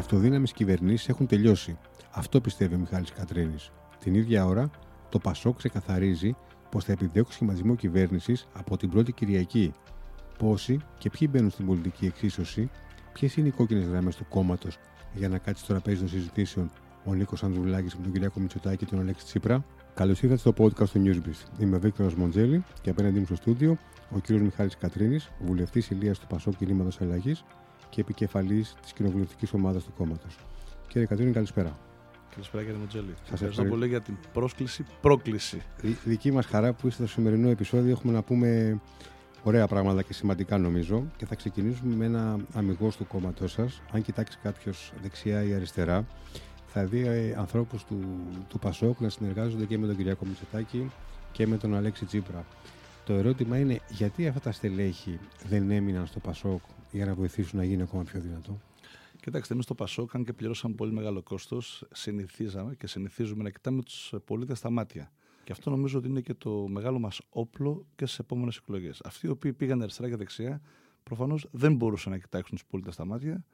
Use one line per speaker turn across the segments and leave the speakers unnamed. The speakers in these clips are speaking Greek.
αυτοδύναμες κυβερνήσεις έχουν τελειώσει. Αυτό πιστεύει ο Μιχάλης Κατρίνης. Την ίδια ώρα, το Πασόκ ξεκαθαρίζει πως θα επιδιώξει σχηματισμό κυβέρνησης από την πρώτη Κυριακή. Πόσοι και ποιοι μπαίνουν στην πολιτική εξίσωση, ποιες είναι οι κόκκινες γραμμές του κόμματος για να κάτσει στο τραπέζι των συζητήσεων ο Νίκος Ανδρουλάκης με τον Κυριάκο Μητσοτάκη και τον Αλέξη Τσίπρα. Καλώς ήρθατε στο podcast του Newsbeat. Είμαι ο Βίκτορας Μοντζέλη και απέναντί μου στο στούντιο ο κ. Μιχάλης Κατρίνης, βουλευτής Ηλίας του Πασόκ Κινήματος Αλλαγής και επικεφαλής της κοινοβουλευτικής ομάδας του κόμματος. Κύριε Κατρίνη, καλησπέρα.
Καλησπέρα κύριε Μοντζέλη. Σας ευχαριστώ πολύ για την πρόσκληση. Πρόκληση.
δική μας χαρά που είστε στο σημερινό επεισόδιο. Έχουμε να πούμε ωραία πράγματα και σημαντικά νομίζω. Και θα ξεκινήσουμε με ένα αμυγό του κόμματός σας. Αν κοιτάξει κάποιος δεξιά ή αριστερά, θα δει ε, ανθρώπους του, του Πασόκ να συνεργάζονται και με τον Κυριακό Μητσοτάκη και με τον Αλέξη Τσίπρα. Το ερώτημα είναι γιατί αυτά τα στελέχη δεν έμειναν στο Πασόκ για να βοηθήσουν να γίνει ακόμα πιο δυνατό;
Κοιτάξτε, εμείς στο Πασόκ, αν και πληρώσαμε πολύ μεγάλο κόστος, συνηθίζαμε και συνηθίζουμε να κοιτάμε τους πολίτες στα μάτια. Και αυτό νομίζω ότι είναι και το μεγάλο μας όπλο και στις επόμενες εκλογές. Αυτοί οι οποίοι πήγαν αριστερά και δεξιά, προφανώς δεν μπορούσαν να κοιτάξουν τους πολίτες στα μάτια.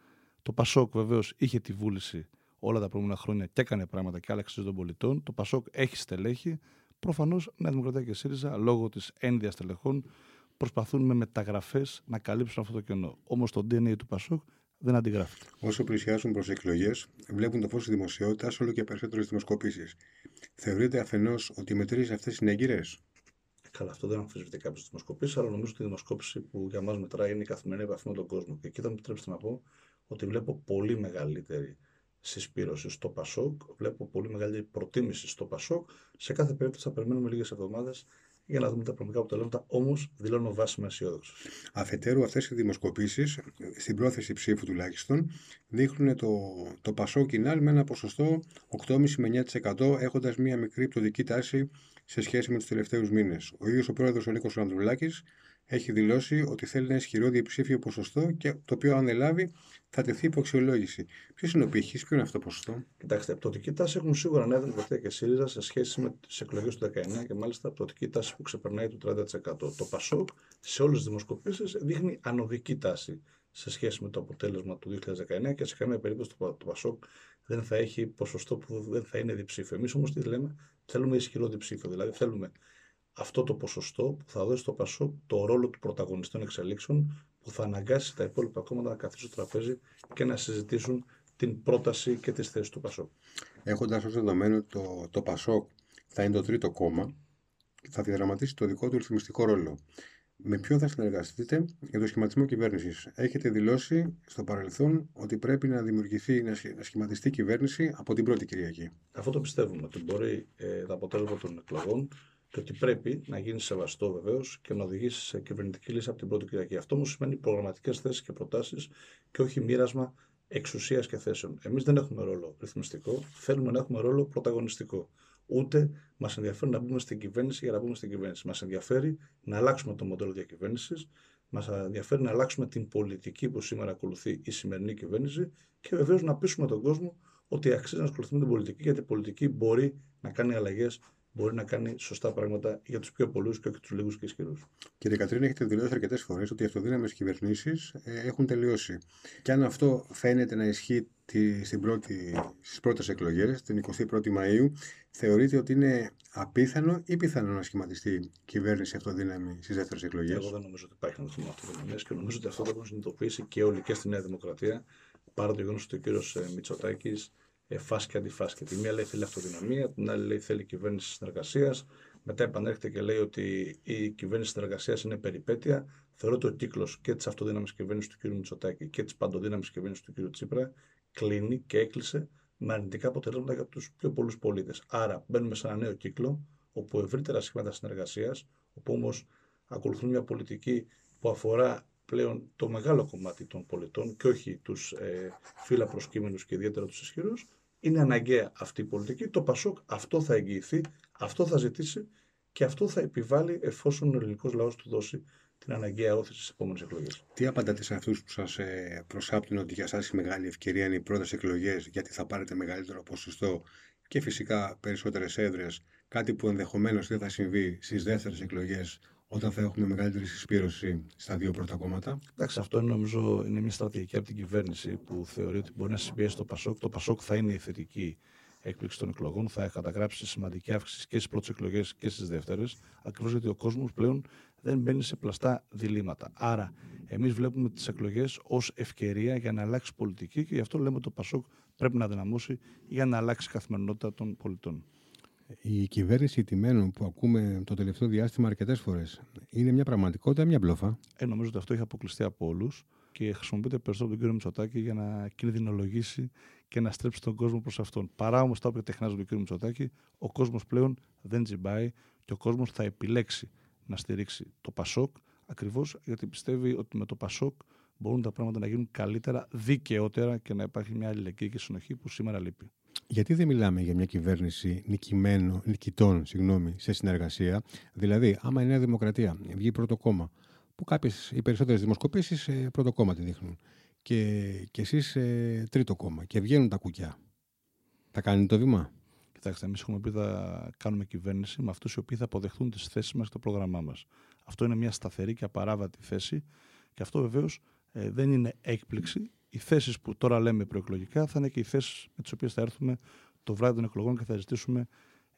Το Πασόκ βεβαίως είχε τη βούληση όλα τα προηγούμενα χρόνια και έκανε πράγματα και άλλαξε των πολιτών. Το Πασόκ έχει στελέχη. Προφανώς Νέα Δημοκρατία και ΣΥΡΙΖΑ λόγω της ένδυας στελεχών προσπαθούν με μεταγραφές να καλύψουν αυτό το κενό. Όμως το DNA του Πασόκ δεν αντιγράφεται.
Όσο πλησιάζουν προς εκλογές, βλέπουν το φως της δημοσιότητας όλο και περισσότερες δημοσκοπήσεις. Θεωρείτε αφενός ότι οι μετρήσεις αυτές είναι έγκυρες;
Καλά, αυτό δεν αμφισβητεί κάποιος δημοσκοπήσεις, αλλά νομίζω ότι η δημοσκόπηση που για μας μετράει είναι η καθημερινή επαφή με τον κόσμο. Και εκεί θα μου επιτρέψετε να πω ότι βλέπω πολύ μεγαλύτερη συσπήρωσης στο Πασόκ, βλέπω πολύ μεγαλύτερη προτίμηση στο Πασόκ. Σε κάθε περίπτωση θα περιμένουμε λίγες εβδομάδες για να δούμε τα προμικά αποτελέσματα. Όμως δηλώνω βάσιμα αισιόδοξο.
Αφετέρου, αυτές οι δημοσκοπήσεις, στην πρόθεση ψήφου τουλάχιστον, δείχνουν το, το Πασό Κινάλ με ένα ποσοστό 8,5 με 9% έχοντας μία μικρή πτωτική τάση σε σχέση με τους τελευταίους μήνες. Ο ίδιος ο πρόεδρος ο Νίκος Ανδρουλάκης έχει δηλώσει ότι θέλει ένα ισχυρό διψήφιο ποσοστό και το οποίο αν ελάβει θα τεθεί υπό αξιολόγηση. Ποιος είναι ο πύχης, ποιο είναι αυτό το ποσοστό;
Κοιτάξτε, πτωτική τάση έχουν σίγουρα Νέα Δημοκρατία και ΣΥΡΙΖΑ σε σχέση με τις εκλογές του 19 και μάλιστα πτωτική τάση που ξεπερνάει το 30%. Το ΠΑΣΟΚ σε όλες τις δημοσκοπήσεις δείχνει ανωδική τάση σε σχέση με το αποτέλεσμα του 2019 και σε καμία περίπτωση το, ΠΑΣΟΚ δεν θα έχει ποσοστό που δεν θα είναι διψήφιο. Εμείς όμως τι λέμε, θέλουμε ισχυρό διψήφιο. Δηλαδή θέλουμε αυτό το ποσοστό που θα δώσει στο Πασόκ το ρόλο του πρωταγωνιστών εξελίξεων που θα αναγκάσει τα υπόλοιπα κόμματα να καθίσουν στο τραπέζι και να συζητήσουν την πρόταση και τις θέσεις του Πασόκ.
Έχοντας ως δεδομένο το, το Πασόκ θα είναι το τρίτο κόμμα και θα διαδραματίσει το δικό του ρυθμιστικό ρόλο. Με ποιον θα συνεργαστείτε για το σχηματισμό κυβέρνησης; Έχετε δηλώσει στο παρελθόν ότι πρέπει να δημιουργηθεί, να σχηματιστεί κυβέρνηση από την πρώτη Κυριακή.
Αυτό το πιστεύουμε, ότι μπορεί ε, το αποτέλεσμα των εκλογών και ότι πρέπει να γίνεις σεβαστό βεβαίως και να οδηγήσεις σε κυβερνητική λύση από την πρώτη Κυριακή. Αυτό όμως σημαίνει προγραμματικές θέσεις και προτάσεις και όχι μοίρασμα εξουσίας και θέσεων. Εμείς δεν έχουμε ρόλο ρυθμιστικό, θέλουμε να έχουμε ρόλο πρωταγωνιστικό. Ούτε μας ενδιαφέρει να μπούμε στην κυβέρνηση για να μπούμε στην κυβέρνηση. Μας ενδιαφέρει να αλλάξουμε το μοντέλο διακυβέρνησης, μας ενδιαφέρει να αλλάξουμε την πολιτική που σήμερα ακολουθεί η σημερινή κυβέρνηση και βεβαίως να πείσουμε τον κόσμο ότι αξίζει να ασχοληθούμε με την πολιτική, γιατί η πολιτική μπορεί να κάνει αλλαγές μπορεί να κάνει σωστά πράγματα για τους πιο πολλούς και όχι τους λίγους και ισχυρούς.
Κύριε Κατρίνα, έχετε δηλώσει αρκετές φορές ότι οι αυτοδύναμες κυβερνήσεις ε, έχουν τελειώσει. Και αν αυτό φαίνεται να ισχύει στις πρώτες εκλογές, την 21η Μαου, θεωρείτε ότι είναι απίθανο ή πιθανό να σχηματιστεί κυβέρνηση αυτοδύναμη στις δεύτερες εκλογές;
Εγώ δεν νομίζω ότι υπάρχει ένα θέμα αυτοδυναμίας και νομίζω ότι αυτό θα να συνειδητοποιήσει και όλοι και στη Νέα Δημοκρατία, παρά το γεγονός ότι ο κύριος ε, Μητσοτάκης ε, φάση και αντιφάση. Και τη μία λέει θέλει αυτοδυναμία, την άλλη λέει θέλει κυβέρνηση συνεργασίας. Μετά επανέρχεται και λέει ότι η κυβέρνηση συνεργασίας είναι περιπέτεια. Θεωρώ ότι ο κύκλος και της αυτοδύναμης κυβέρνησης του κ. Μητσοτάκη και της παντοδύναμης κυβέρνησης του κ. Τσίπρα κλείνει και έκλεισε με αρνητικά αποτελέσματα για τους πιο πολλούς πολίτες. Άρα μπαίνουμε σε ένα νέο κύκλο όπου ευρύτερα σχήματα συνεργασίας, όπου όμως ακολουθούν μια πολιτική που αφορά πλέον το μεγάλο κομμάτι των πολιτών και όχι τους ε, φύλλα προσκύμενους και ιδιαίτερα τους ισχυρούς, είναι αναγκαία αυτή η πολιτική. Το Πασόκ αυτό θα εγγυηθεί, αυτό θα ζητήσει και αυτό θα επιβάλλει εφόσον ο ελληνικός λαός του δώσει την αναγκαία όθηση στις επόμενες εκλογές.
Τι απαντάτε σε αυτούς που σας ε, προσάπτουν ότι για εσά η μεγάλη ευκαιρία είναι οι πρώτες εκλογές, γιατί θα πάρετε μεγαλύτερο ποσοστό και φυσικά περισσότερες έδρες, κάτι που ενδεχομένως δεν θα συμβεί στις δεύτερες εκλογές, όταν θα έχουμε μεγαλύτερη συσπήρωση στα δύο πρώτα κόμματα;
Εντάξει, αυτό είναι, νομίζω είναι μια στρατηγική από την κυβέρνηση που θεωρεί ότι μπορεί να συμπιέσει το Πασόκ. Το Πασόκ θα είναι η θετική έκπληξη των εκλογών, θα καταγράψει σημαντική αύξηση και στις πρώτες εκλογές και στις δεύτερες, ακριβώς γιατί ο κόσμος πλέον δεν μπαίνει σε πλαστά διλήμματα. Άρα, εμείς βλέπουμε τις εκλογές ως ευκαιρία για να αλλάξει πολιτική και γι' αυτό λέμε ότι το Πασόκ πρέπει να δυναμώσει για να αλλάξει η καθημερινότητα των πολιτών.
Η κυβέρνηση τιμένων που ακούμε το τελευταίο διάστημα αρκετές φορές είναι μια πραγματικότητα, μια μπλόφα;
Ε, νομίζω ότι αυτό έχει αποκλειστεί από όλους και χρησιμοποιείται περισσότερο από τον κύριο Μητσοτάκη για να κινδυνολογήσει και να στρέψει τον κόσμο προς αυτόν. Παρά όμως τα όποια τεχνάζουν τον κύριο Μητσοτάκη, ο κόσμος πλέον δεν τζιμπάει και ο κόσμος θα επιλέξει να στηρίξει το Πασόκ ακριβώς γιατί πιστεύει ότι με το Πασόκ μπορούν τα πράγματα να γίνουν καλύτερα, δικαιότερα και να υπάρχει μια αλληλεγγύη και συνοχή που σήμερα λείπει.
Γιατί δεν μιλάμε για μια κυβέρνηση νικημένο, νικητών συγγνώμη, σε συνεργασία; Δηλαδή, άμα η Νέα Δημοκρατία βγει πρώτο κόμμα, που κάποιες οι περισσότερες δημοσκοπήσεις ε, πρώτο κόμμα τη δείχνουν, και, και εσείς ε, τρίτο κόμμα, και βγαίνουν τα κουκιά, θα κάνει το βήμα;
Κοιτάξτε, εμείς έχουμε πει θα κάνουμε κυβέρνηση με αυτούς οι οποίοι θα αποδεχθούν τις θέσεις μας και το πρόγραμμά μας. Αυτό είναι μια σταθερή και απαράβατη θέση και αυτό βεβαίως ε, δεν είναι έκπληξη. Οι θέσεις που τώρα λέμε προεκλογικά θα είναι και οι θέσεις με τις οποίες θα έρθουμε το βράδυ των εκλογών και θα ζητήσουμε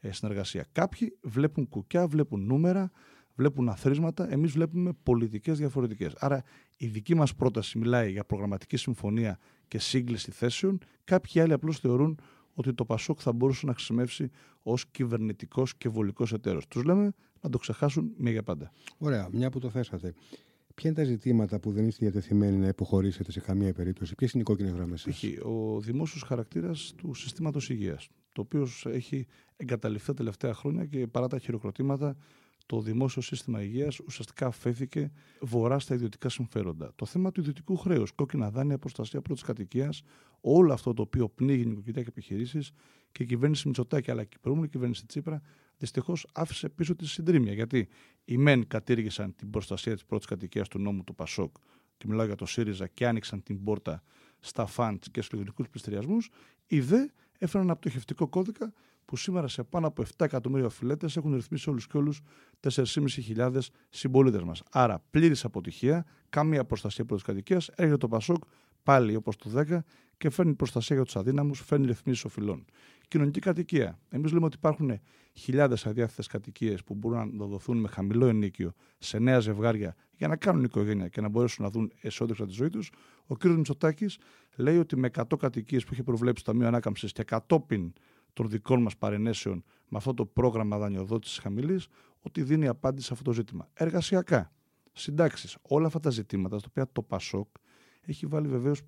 ε, συνεργασία. Κάποιοι βλέπουν κουκιά, βλέπουν νούμερα, βλέπουν αθρίσματα. Εμείς βλέπουμε πολιτικές διαφορετικές. Άρα η δική μας πρόταση μιλάει για προγραμματική συμφωνία και σύγκληση θέσεων. Κάποιοι άλλοι απλώς θεωρούν ότι το Πασόκ θα μπορούσε να χρησιμεύσει ως κυβερνητικός και βολικός εταίρος. Τους λέμε να το ξεχάσουν μία για πάντα.
Ωραία, μια που το θέσατε. Ποια είναι τα ζητήματα που δεν είστε διατεθειμένοι να υποχωρήσετε σε καμία περίπτωση, Ποιες είναι οι κόκκινες γραμμές σας;
Ο δημόσιος χαρακτήρας του συστήματος υγείας, το οποίο έχει εγκαταλειφθεί τα τελευταία χρόνια και παρά τα χειροκροτήματα, το δημόσιο σύστημα υγείας ουσιαστικά αφέθηκε βορρά στα ιδιωτικά συμφέροντα. Το θέμα του ιδιωτικού χρέους, κόκκινα δάνεια, προστασία πρώτης κατοικίας, όλο αυτό το οποίο πνίγει νοικοκυριά και επιχειρήσεις και η κυβέρνηση Μητσοτάκη αλλά και η προηγούμενη κυβέρνηση Τσίπρα δυστυχώς άφησε πίσω τη συντρίμια. Γιατί οι μεν κατήργησαν την προστασία της πρώτης κατοικίας του νόμου του Πασόκ, και μιλάω για το ΣΥΡΙΖΑ, και άνοιξαν την πόρτα στα φαντ και στους ιδιωτικού πληστηριασμούς, οι δε έφεραν ένα πτωχευτικό κώδικα που σήμερα σε πάνω από 7 εκατομμύρια οφειλέτε έχουν ρυθμίσει όλους και όλους 4.500 συμπολίτες μας. Άρα πλήρης αποτυχία, καμία προστασία πρώτης κατοικίας. Έρχεται το Πασόκ πάλι όπως το 10 και φέρνει προστασία για τους αδύναμους, φέρνει ρυθμίσεις οφειλών. Κοινωνική κατοικία. Εμείς λέμε ότι υπάρχουν χιλιάδες αδιάθετες κατοικίες που μπορούν να δοθούν με χαμηλό ενίκιο σε νέα ζευγάρια για να κάνουν οικογένεια και να μπορέσουν να δουν εσόδεξα τη ζωή τους. Ο κ. Μητσοτάκης λέει ότι με 100 κατοικίες που έχει προβλέψει το Ταμείο Ανάκαμψης και κατόπιν των δικών μας παρενέσεων με αυτό το πρόγραμμα δανειοδότησης χαμηλής, ότι δίνει απάντηση σε αυτό το ζήτημα. Εργασιακά, συντάξεις, όλα αυτά τα ζητήματα, στα οποία το ΠΑΣΟΚ έχει βάλει βεβαίως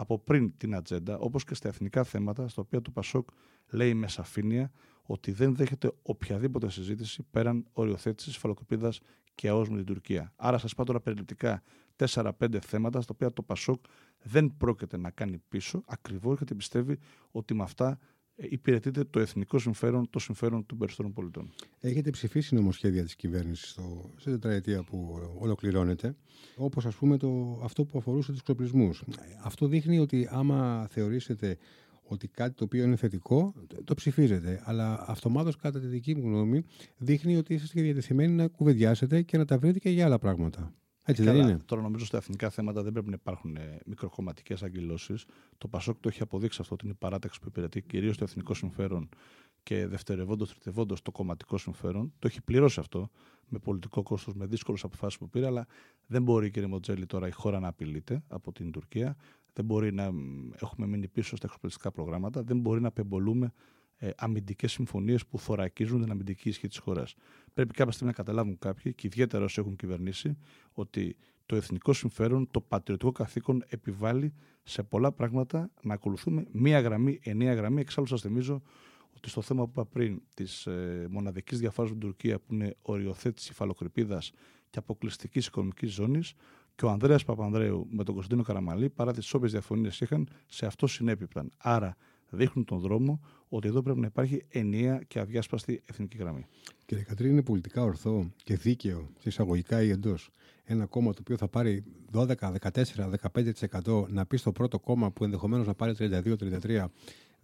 από πριν την ατζέντα, όπως και στα εθνικά θέματα, στα οποία το ΠΑΣΟΚ λέει με σαφήνεια ότι δεν δέχεται οποιαδήποτε συζήτηση πέραν οριοθέτησης φαλοκοπίδας και ΑΟΣ με την Τουρκία. Άρα, σας πάω τώρα περιληπτικά 4-5 θέματα στα οποία το ΠΑΣΟΚ δεν πρόκειται να κάνει πίσω, ακριβώς γιατί πιστεύει ότι με αυτά ε, υπηρετείται το εθνικό συμφέρον, το συμφέρον των περισσότερων πολιτών.
Έχετε ψηφίσει νομοσχέδια της κυβέρνησης σε τετραετία που ολοκληρώνεται, όπως ας πούμε το, αυτό που αφορούσε τους εξοπλισμούς. Αυτό δείχνει ότι άμα θεωρήσετε ότι κάτι το οποίο είναι θετικό, το ψηφίζετε. Αλλά αυτομάτως, κατά τη δική μου γνώμη, δείχνει ότι είστε διατεθειμένοι να κουβεντιάσετε και να τα βρείτε και για άλλα πράγματα. Έτσι δεν είναι.
Τώρα νομίζω στα εθνικά θέματα δεν πρέπει να υπάρχουν ε, μικροκομματικέ αγκυλώσει. Το Πασόκ το έχει αποδείξει αυτό ότι είναι η παράταξη που υπηρετεί κυρίως το εθνικό συμφέρον και δευτερευόντως, τριτευόντω το κομματικό συμφέρον. Το έχει πληρώσει αυτό με πολιτικό κόστος, με δύσκολες αποφάσεις που πήρε, αλλά δεν μπορεί, κύριε Μοτζέλη, τώρα η χώρα να απειλείται από την Τουρκία. Δεν μπορεί να έχουμε μείνει πίσω στα εξοπλιστικά προγράμματα. Δεν μπορεί να απεμπολούμε ε, αμυντικές συμφωνίες που θωρακίζουν την αμυντική ισχύ της χώρας. Πρέπει κάποια στιγμή να καταλάβουν κάποιοι, και ιδιαίτερα όσοι έχουν κυβερνήσει, ότι το εθνικό συμφέρον, το πατριωτικό καθήκον επιβάλλει σε πολλά πράγματα να ακολουθούμε μία γραμμή, ενία γραμμή. Εξάλλου, σας θυμίζω ότι στο θέμα που είπα πριν της ε, μοναδικής διαφοράς με την Τουρκία, που είναι οριοθέτηση φαλοκρηπίδα και αποκλειστικής οικονομικής ζώνης, και ο Ανδρέας Παπανδρέου με τον Κωνσταντίνο Καραμαλή, παρά τις όποιες διαφωνίες είχαν, σε αυτό συνέπιπταν. Άρα, δείχνουν τον δρόμο ότι εδώ πρέπει να υπάρχει ενιαία και αδιάσπαστη εθνική γραμμή.
Κύριε Κατρίνη, είναι πολιτικά ορθό και δίκαιο, εισαγωγικά ή εντός, ένα κόμμα το οποίο θα πάρει 12, 14, 15% να πει στο πρώτο κόμμα που ενδεχομένως να πάρει 32-33%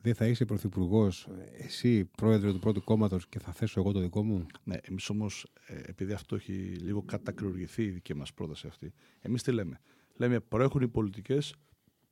δεν θα είσαι πρωθυπουργός, εσύ πρόεδρο του πρώτου κόμματος και θα θέσω εγώ το δικό μου.
Ναι, εμείς όμως, ε, επειδή αυτό έχει λίγο κατακριουργηθεί η δική μας πρόταση αυτή, εμείς τι λέμε; Λέμε προέχουν οι πολιτικές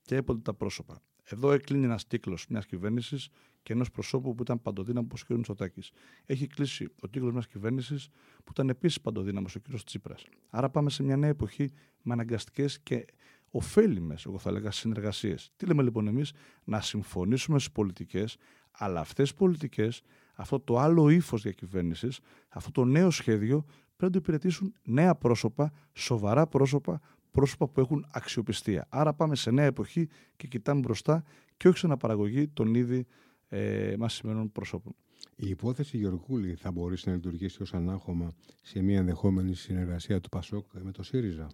και έπονται τα πρόσωπα. Εδώ έκλεινε ένας κύκλο μιας κυβέρνησης και ενός προσώπου που ήταν παντοδύναμος όπω ο κ. Μητσοτάκης. Έχει κλείσει ο κύκλο μιας κυβέρνησης που ήταν επίσης παντοδύναμος ο κ. Τσίπρας. Άρα πάμε σε μια νέα εποχή με αναγκαστικές και ωφέλιμες, εγώ θα έλεγα, συνεργασίες. Τι λέμε λοιπόν εμείς, να συμφωνήσουμε στις πολιτικές, αλλά αυτές οι πολιτικές, αυτό το άλλο ύφος διακυβέρνησης, αυτό το νέο σχέδιο πρέπει να το υπηρετήσουν νέα πρόσωπα, σοβαρά πρόσωπα, πρόσωπα που έχουν αξιοπιστία. Άρα πάμε σε νέα εποχή και κοιτάμε μπροστά και όχι σε αναπαραγωγή των ήδη ε, μα σημαίνουν προσώπων.
Η υπόθεση Γεωργούλη θα μπορέσει να λειτουργήσει ως ανάχωμα σε μια ενδεχόμενη συνεργασία του ΠΑΣΟΚ με το ΣΥΡΙΖΑ;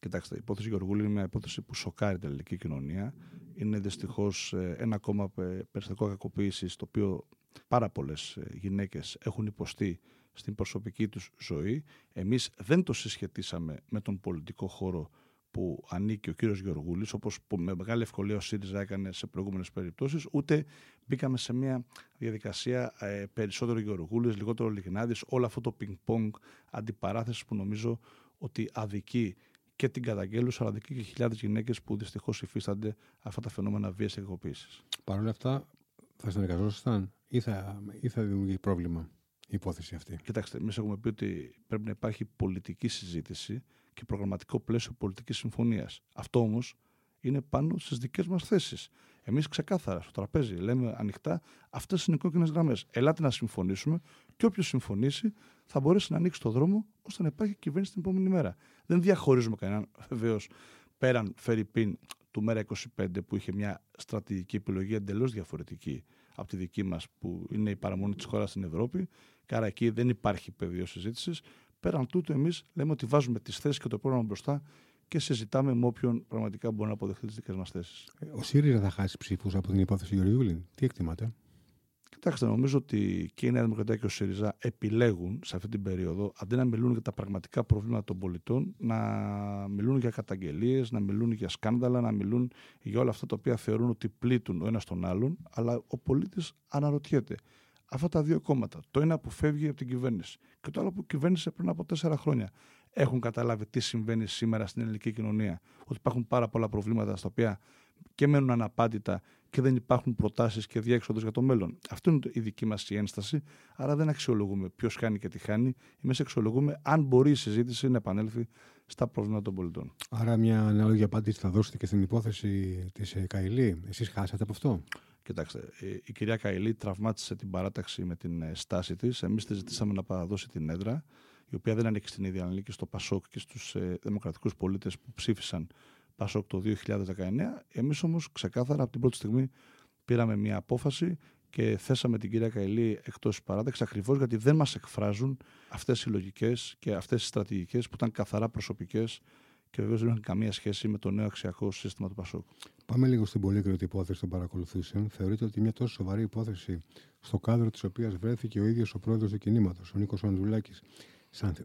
Κοιτάξτε, η υπόθεση Γεωργούλη είναι μια υπόθεση που σοκάρει την ελληνική κοινωνία. Είναι δυστυχώς ε, ένα ακόμα περιστατικό κακοποίησης το οποίο πάρα πολλές ε, γυναίκες έχουν υποστεί στην προσωπική τους ζωή. Εμείς δεν το συσχετίσαμε με τον πολιτικό χώρο που ανήκει ο κύριος Γεωργούλης, όπως με μεγάλη ευκολία ο ΣΥΡΙΖΑ έκανε σε προηγούμενες περιπτώσεις, ούτε μπήκαμε σε μια διαδικασία ε, περισσότερο Γεωργούλης, λιγότερο Λιγνάδης, όλο αυτό το πινκ-πονγκ αντιπαράθεσης που νομίζω ότι αδικεί και την καταγγέλουσα, αλλά αδικεί και χιλιάδες γυναίκες που δυστυχώς υφίστανται αυτά τα φαινόμενα βίας εκδοποίησης.
Παρ' όλα αυτά, θα συνεργαζόσασταν ή θα, ή θα δημιουργεί πρόβλημα; Η υπόθεση αυτή.
Κοιτάξτε, εμείς έχουμε πει ότι πρέπει να υπάρχει πολιτική συζήτηση και προγραμματικό πλαίσιο πολιτικής συμφωνίας. Αυτό όμως είναι πάνω στις δικές μας θέσεις. Εμείς ξεκάθαρα στο τραπέζι λέμε ανοιχτά αυτές είναι οι κόκκινες γραμμές. Ελάτε να συμφωνήσουμε και όποιος συμφωνήσει θα μπορέσει να ανοίξει το δρόμο ώστε να υπάρχει κυβέρνηση την επόμενη μέρα. Δεν διαχωρίζουμε κανέναν βεβαίως πέραν φέρει πίν του Μέρα 25 που είχε μια στρατηγική επιλογή εντελώς διαφορετική από τη δική μας που είναι η παραμονή της χώρας στην Ευρώπη. Και άρα εκεί δεν υπάρχει πεδίο συζήτησης. Πέραν τούτου, εμείς λέμε ότι βάζουμε τις θέσεις και το πρόγραμμα μπροστά και συζητάμε με όποιον πραγματικά μπορεί να αποδεχτεί τις δικές μας θέσεις.
Ο ΣΥΡΙΖΑ θα χάσει ψήφους από την υπόθεση Γεωργιούλη. Τι εκτιμάτε;
Κοιτάξτε, νομίζω ότι και η Νέα Δημοκρατία και ο ΣΥΡΙΖΑ επιλέγουν σε αυτή την περίοδο, αντί να μιλούν για τα πραγματικά προβλήματα των πολιτών, να μιλούν για καταγγελίες, να μιλούν για σκάνδαλα, να μιλούν για όλα αυτά τα οποία θεωρούν ότι πλήττουν ο ένας τον άλλον, αλλά ο πολίτης αναρωτιέται. Αυτά τα δύο κόμματα, το ένα που φεύγει από την κυβέρνηση και το άλλο που κυβέρνησε πριν από τέσσερα χρόνια, έχουν καταλάβει τι συμβαίνει σήμερα στην ελληνική κοινωνία. Ότι υπάρχουν πάρα πολλά προβλήματα στα οποία και μένουν αναπάντητα και δεν υπάρχουν προτάσεις και διέξοδος για το μέλλον. Αυτό είναι η δική μας ένσταση. Άρα δεν αξιολογούμε ποιος χάνει και τι χάνει. Εμείς αξιολογούμε αν μπορεί η συζήτηση να επανέλθει στα προβλήματα των πολιτών.
Άρα, μια ανάλογη απάντηση θα δώσετε και στην υπόθεση της ε, Καηλή. Εσείς χάσατε από αυτό;
Κοιτάξτε, ε, η κυρία Καηλή τραυμάτισε την παράταξη με την ε, στάση της. Εμείς τη ζητήσαμε να παραδώσει την έδρα, η οποία δεν ανήκει στην ίδια, ανήκει στο Πασόκ και στους δημοκρατικούς πολίτες που ψήφισαν Πασόκ το 2019. Εμείς όμως ξεκάθαρα από την πρώτη στιγμή πήραμε μια απόφαση και θέσαμε την κυρία Καηλή εκτός παράδεξη ακριβώς γιατί δεν μας εκφράζουν αυτές οι λογικές και αυτές οι στρατηγικές που ήταν καθαρά προσωπικές και βεβαίως δεν έχουν καμία σχέση με το νέο αξιακό σύστημα του Πασόκ.
Πάμε λίγο στην πολύκριτη υπόθεση των παρακολουθήσεων. Θεωρείτε ότι μια τόσο σοβαρή υπόθεση, στο κάδρο της οποίας βρέθηκε ο ίδιος ο πρόεδρος του κινήματος, ο Νίκος Ανδρουλάκης,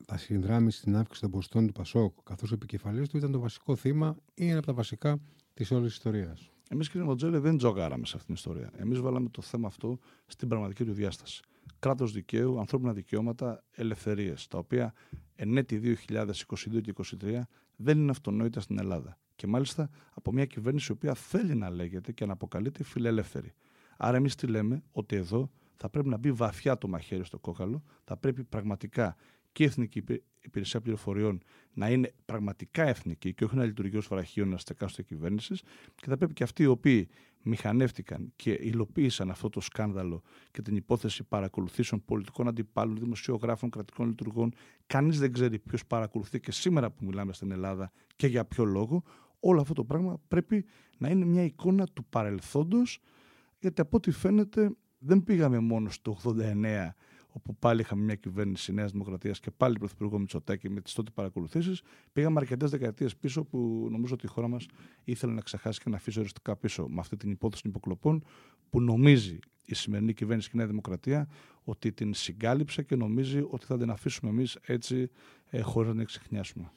θα συνδράμει στην αύξηση των ποστών του Πασόκ, καθώς ο επικεφαλής του ήταν το βασικό θύμα ή ένα από τα βασικά της όλης ιστορίας.
Εμείς, κύριε Μοντζέλε, δεν τζογάραμε σε αυτήν την ιστορία. Εμείς βάλαμε το θέμα αυτό στην πραγματική του διάσταση. Κράτος δικαίου, ανθρώπινα δικαιώματα, ελευθερίες, τα οποία εν έτη 2022 και 2023 δεν είναι αυτονόητα στην Ελλάδα. Και μάλιστα από μια κυβέρνηση η οποία θέλει να λέγεται και να αποκαλείται φιλελεύθερη. Άρα, εμείς τι λέμε, ότι εδώ θα πρέπει να μπει βαθιά το μαχαίρι στο κόκαλο, θα πρέπει πραγματικά και η Εθνική Υπηρεσία Πληροφοριών να είναι πραγματικά εθνική και όχι να λειτουργεί ως βραχίωνα τη εκάστοτε κυβέρνησης. Και θα πρέπει και αυτοί οι οποίοι μηχανεύτηκαν και υλοποίησαν αυτό το σκάνδαλο και την υπόθεση παρακολουθήσεων πολιτικών αντιπάλων, δημοσιογράφων, κρατικών λειτουργών. Κανείς δεν ξέρει ποιος παρακολουθεί και σήμερα που μιλάμε στην Ελλάδα και για ποιο λόγο. Όλο αυτό το πράγμα πρέπει να είναι μια εικόνα του παρελθόντος γιατί από ό,τι φαίνεται δεν πήγαμε μόνος στο 89 όπου πάλι είχαμε μια κυβέρνηση Νέας Δημοκρατίας και πάλι πρωθυπουργό Μητσοτάκη με τις τότε παρακολουθήσεις. Πήγαμε αρκετές δεκαετίες πίσω που νομίζω ότι η χώρα μας ήθελε να ξεχάσει και να αφήσει οριστικά πίσω με αυτή την υπόθεση των υποκλοπών που νομίζει η σημερινή κυβέρνηση και η Νέα Δημοκρατία ότι την συγκάλυψε και νομίζει ότι θα την αφήσουμε εμείς έτσι ε, χωρίς να την εξεχνιάσουμε.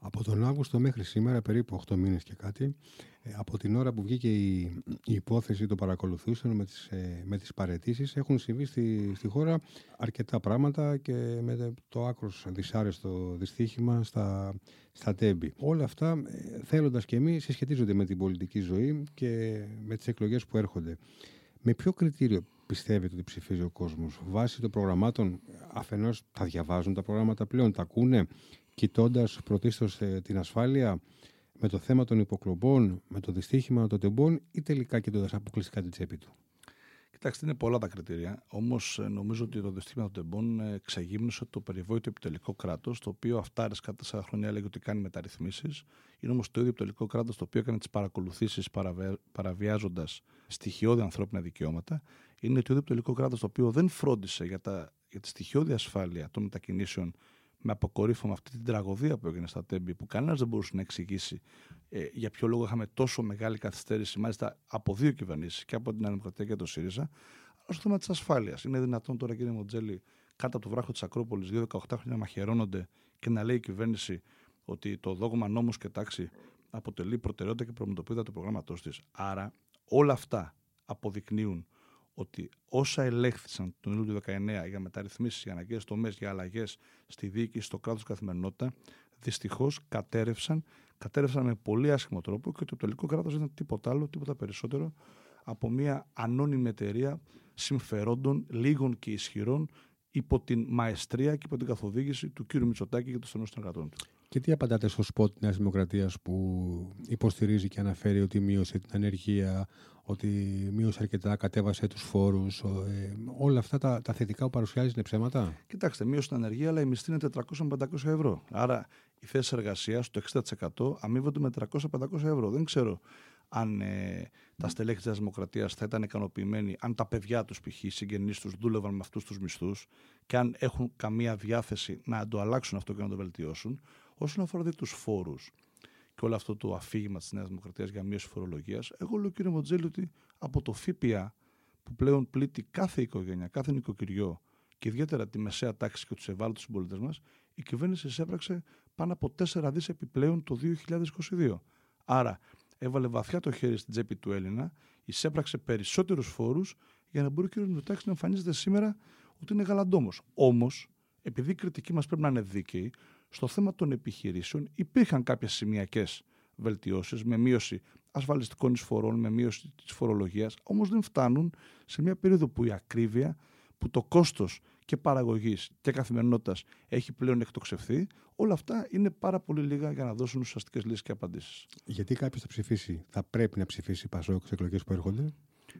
Από τον Αύγουστο μέχρι σήμερα, περίπου 8 μήνες και κάτι, ε, από την ώρα που βγήκε η, η υπόθεση το παρακολουθούσαν με τις, ε, με τις παρετήσεις, έχουν συμβεί στη, στη χώρα αρκετά πράγματα και με το άκρος δυσάρεστο δυστύχημα στα, στα τέμπη. Όλα αυτά, ε, θέλοντας και εμείς, συσχετίζονται με την πολιτική ζωή και με τις εκλογές που έρχονται. Με ποιο κριτήριο πιστεύετε ότι ψηφίζει ο κόσμος. Βάσει των προγραμμάτων, αφενός θα διαβάζουν τα προγράμματα πλέον, τα ακούνε, κοιτώντας πρωτίστως ε, την ασφάλεια με το θέμα των υποκλοπών, με το δυστύχημα των τεμπών ή τελικά κοιτώντας αποκλειστικά την τσέπη του;
Κοιτάξτε, είναι πολλά τα κριτήρια. Όμως ε, νομίζω ότι το δυστύχημα των τεμπών ε, ξεγύμνωσε το περιβόητο επιτελικό κράτος, το οποίο αυτά κατά τέσσερα χρόνια έλεγε ότι κάνει μεταρρυθμίσεις. Είναι όμως το ίδιο επιτελικό κράτος το οποίο έκανε τις παρακολουθήσεις παραβιάζοντας στοιχειώδη ανθρώπινα δικαιώματα. Είναι το ίδιο επιτελικό κράτος το οποίο δεν φρόντισε για, τα, για τη στοιχειώδη ασφάλεια των μετακινήσεων με αποκορύφωμα αυτή την τραγωδία που έγινε στα Τέμπη, που κανένας δεν μπορούσε να εξηγήσει ε, για ποιο λόγο είχαμε τόσο μεγάλη καθυστέρηση, μάλιστα από δύο κυβερνήσεις, και από την Δημοκρατία και το ΣΥΡΙΖΑ, αλλά στο θέμα της ασφάλειας. Είναι δυνατόν τώρα, κύριε Μοντζέλη, κάτω από το βράχο της Ακρόπολης, δύο 18 χρόνια να μαχαιρώνονται και να λέει η κυβέρνηση ότι το δόγμα νόμους και τάξη αποτελεί προτεραιότητα και προμετωπίδα του προγράμματό της. Άρα όλα αυτά αποδεικνύουν ότι όσα ελέγχθησαν τον Ιούλιο του 2019 για μεταρρυθμίσεις, για αναγκαίες τομές, για αλλαγές στη διοίκηση, στο κράτος καθημερινότητα, δυστυχώς κατέρευσαν, κατέρευσαν με πολύ άσχημο τρόπο και το τελικό κράτος δεν ήταν τίποτα άλλο, τίποτα περισσότερο από μια ανώνυμη εταιρεία συμφερόντων λίγων και ισχυρών υπό την μαεστρία και υπό την καθοδήγηση του κ. Μητσοτάκη και των στενών συνεργατών του.
Και τι απαντάτε στο σποτ της Νέας Δημοκρατίας που υποστηρίζει και αναφέρει ότι μείωσε την ανεργία, ότι μείωσε αρκετά, κατέβασε τους φόρους. Ε, όλα αυτά τα, τα θετικά που παρουσιάζει είναι ψέματα;
Κοιτάξτε, μείωσε την ανεργία, αλλά η μισθή είναι 400-500 ευρώ. Άρα οι θέσεις εργασίας, το 60% αμείβονται με 300-500 ευρώ. Δεν ξέρω αν ε, τα στελέχη της Δημοκρατίας θα ήταν ικανοποιημένοι, αν τα παιδιά τους, π.χ. οι συγγενείς τους, δούλευαν με αυτούς τους μισθούς και αν έχουν καμία διάθεση να το αλλάξουν αυτό και να το βελτιώσουν. Όσον αφορά δηλαδή τους φόρους και όλο αυτό το αφήγημα της Νέας Δημοκρατίας για μείωση φορολογίας, εγώ λέω κύριε Μοντζέλη ότι από το ΦΠΑ που πλέον πλήττει κάθε οικογένεια, κάθε νοικοκυριό και ιδιαίτερα τη μεσαία τάξη και τους ευάλωτους συμπολίτες μας, η κυβέρνηση εισέπραξε πάνω από 4 δις επιπλέον το 2022. Άρα έβαλε βαθιά το χέρι στην τσέπη του Έλληνα, εισέπραξε περισσότερους φόρους για να μπορεί ο κ. Μητσοτάκης να εμφανίζεται σήμερα ότι είναι γαλαντόμος. Όμως, επειδή η κριτική μας πρέπει να είναι δίκαιη, στο θέμα των επιχειρήσεων υπήρχαν κάποιες σημειακές βελτιώσεις με μείωση ασφαλιστικών εισφορών, με μείωση της φορολογίας, όμως δεν φτάνουν σε μια περίοδο που η ακρίβεια, που το κόστος και παραγωγής και καθημερινότητας έχει πλέον εκτοξευθεί, όλα αυτά είναι πάρα πολύ λίγα για να δώσουν ουσιαστικές λύσεις και απαντήσεις.
Γιατί κάποιος θα ψηφίσει, θα πρέπει να ψηφίσει Πασόκ στις εκλογές που έρχονται;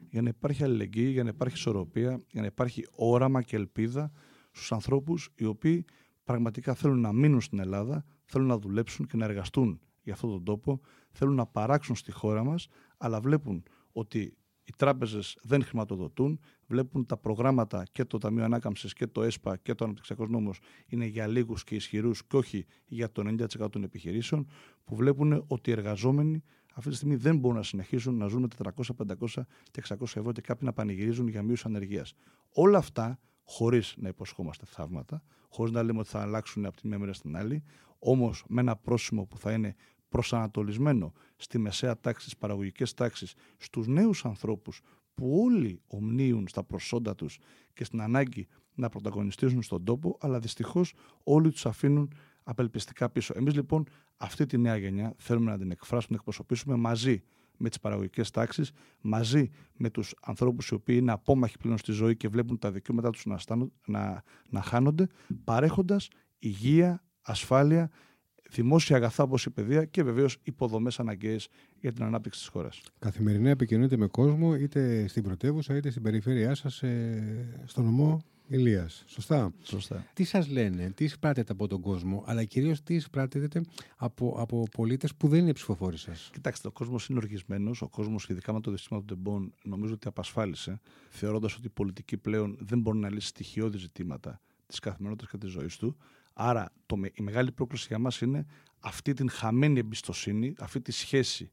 Για να υπάρχει αλληλεγγύη, για να υπάρχει ισορροπία, για να υπάρχει όραμα και ελπίδα στους ανθρώπους οι οποίοι πραγματικά θέλουν να μείνουν στην Ελλάδα, θέλουν να δουλέψουν και να εργαστούν για αυτόν τον τόπο, θέλουν να παράξουν στη χώρα μας, αλλά βλέπουν ότι οι τράπεζες δεν χρηματοδοτούν, βλέπουν τα προγράμματα και το Ταμείο Ανάκαμψης και το ΕΣΠΑ και το Αναπτυξιακός Νόμος είναι για λίγους και ισχυρούς και όχι για το 90% των επιχειρήσεων, που βλέπουν ότι οι εργαζόμενοι αυτή τη στιγμή δεν μπορούν να συνεχίσουν να ζουν με 400, 500 και 600 ευρώ και κάποιοι να πανηγυρίζουν για μείωση ανεργίας. Όλα αυτά χωρίς να υποσχόμαστε θαύματα, χωρίς να λέμε ότι θα αλλάξουν από τη μία μέρα στην άλλη, όμως με ένα πρόσημο που θα είναι προσανατολισμένο στη μεσαία τάξη, στις παραγωγικές τάξεις, στους νέους ανθρώπους που όλοι ομνίουν στα προσόντα τους και στην ανάγκη να πρωταγωνιστήσουν στον τόπο, αλλά δυστυχώς όλοι τους αφήνουν απελπιστικά πίσω. Εμείς λοιπόν αυτή τη νέα γενιά θέλουμε να την εκφράσουμε, να εκπροσωπήσουμε μαζί με τις παραγωγικές τάξεις, μαζί με τους ανθρώπους οι οποίοι είναι απόμαχοι πλέον στη ζωή και βλέπουν τα δικαιώματά τους να, να, να χάνονται, παρέχοντας υγεία, ασφάλεια, δημόσια αγαθά όπως η παιδεία και βεβαίως υποδομές αναγκαίες για την ανάπτυξη της χώρας.
Καθημερινά επικοινωνείτε με κόσμο είτε στην πρωτεύουσα είτε στην περιφέρειά σας, ε, στο νομό Ηλίας. Σωστά.
Σωστά.
Τι σας λένε, τι εισπράττετε από τον κόσμο, αλλά κυρίως τι εισπράττετε από, από πολίτες που δεν είναι ψηφοφόροι σας;
Κοιτάξτε, ο κόσμος είναι οργισμένος. Ο κόσμος, ειδικά με το δυστύμα των τεμπών, νομίζω ότι απασφάλισε, θεωρώντας ότι η πολιτική πλέον δεν μπορεί να λύσει στοιχειώδη ζητήματα της καθημερινότητας και της ζωής του. Άρα, το, η μεγάλη πρόκληση για μας είναι αυτή την χαμένη εμπιστοσύνη, αυτή τη σχέση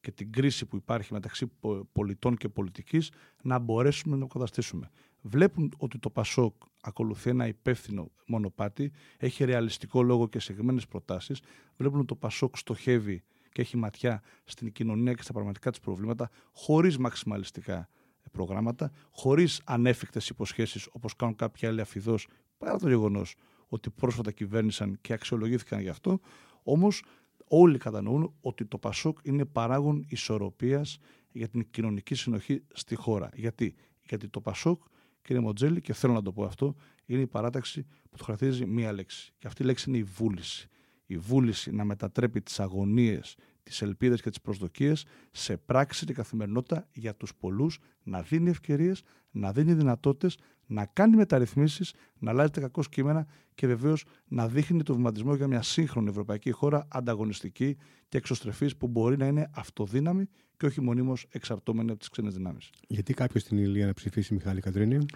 και την κρίση που υπάρχει μεταξύ πολιτών και πολιτικής να μπορέσουμε να αποκαταστήσουμε. βλέπουν ότι το Πασόκ ακολουθεί ένα υπεύθυνο μονοπάτι, έχει ρεαλιστικό λόγο και συγκεκριμένες προτάσεις, βλέπουν ότι το Πασόκ στοχεύει και έχει ματιά στην κοινωνία και στα πραγματικά της προβλήματα, χωρίς μαξιμαλιστικά προγράμματα, χωρίς ανέφικτες υποσχέσεις όπως κάνουν κάποιοι άλλοι αφιδός, παρά το γεγονός ότι πρόσφατα κυβέρνησαν και αξιολογήθηκαν γι' αυτό. Όμως όλοι κατανοούν ότι το Πασόκ είναι παράγον ισορροπίας για την κοινωνική συνοχή στη χώρα. Γιατί, Γιατί το Πασόκ, κύριε Μοντζέλη, και θέλω να το πω αυτό, είναι η παράταξη που του χαρακτηρίζει μία λέξη. Και αυτή η λέξη είναι η βούληση. Η βούληση να μετατρέπει τις αγωνίες, τις ελπίδες και τις προσδοκίες σε πράξη και καθημερινότητα για τους πολλούς, να δίνει ευκαιρίες, να δίνει δυνατότητες, να κάνει μεταρρυθμίσεις, να αλλάζει τα κακό κείμενα και βεβαίως να δείχνει το βηματισμό για μια σύγχρονη ευρωπαϊκή χώρα ανταγωνιστική και εξωστρεφής που μπορεί να είναι αυτοδύναμη και όχι μονίμως εξαρτώμενη από τις ξένες δυνάμεις.
Γιατί κάποιος στην Ηλία να ψηφίσει Μιχάλη Κατρίνη.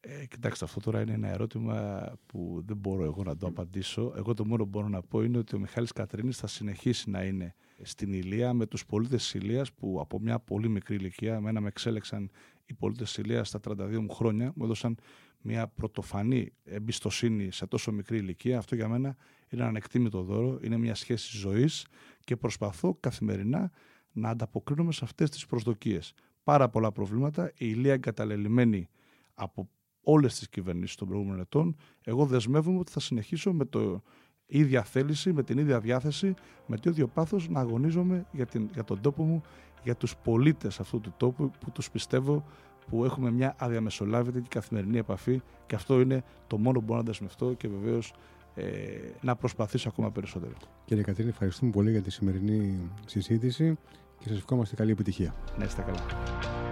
Ε, κοιτάξτε, αυτό τώρα είναι ένα ερώτημα που δεν μπορώ εγώ να το απαντήσω. Εγώ το μόνο που μπορώ να πω είναι ότι ο Μιχάλης Κατρίνης θα συνεχίσει να είναι στην Ηλία με τους πολίτες της Ηλίας που από μια πολύ μικρή ηλικία, εμένα με εξέλεξαν οι πολίτες της Ηλίας στα 32 μου χρόνια, μου έδωσαν μια πρωτοφανή εμπιστοσύνη σε τόσο μικρή ηλικία. Αυτό για μένα είναι ένα ανεκτήμητο δώρο, είναι μια σχέση ζωής και προσπαθώ καθημερινά να ανταποκρίνομαι σε αυτές τις προσδοκίες. Πάρα πολλά προβλήματα, η Ηλία εγκαταλελειμμένη από όλες τις κυβερνήσεις των προηγούμενων ετών, εγώ δεσμεύομαι ότι θα συνεχίσω με το ίδια θέληση, με την ίδια διάθεση, με το ίδιο πάθος να αγωνίζομαι για, την, για τον τόπο μου, για τους πολίτες αυτού του τόπου που τους πιστεύω που έχουμε μια αδιαμεσολάβητη και καθημερινή επαφή και αυτό είναι το μόνο που μπορώ να δεσμευτώ και βεβαίως ε, να προσπαθήσω ακόμα περισσότερο.
Κύριε Κατρίνη, ευχαριστούμε πολύ για τη σημερινή συζήτηση και σας ευχόμαστε καλή επιτυχία.
Να είστε καλά.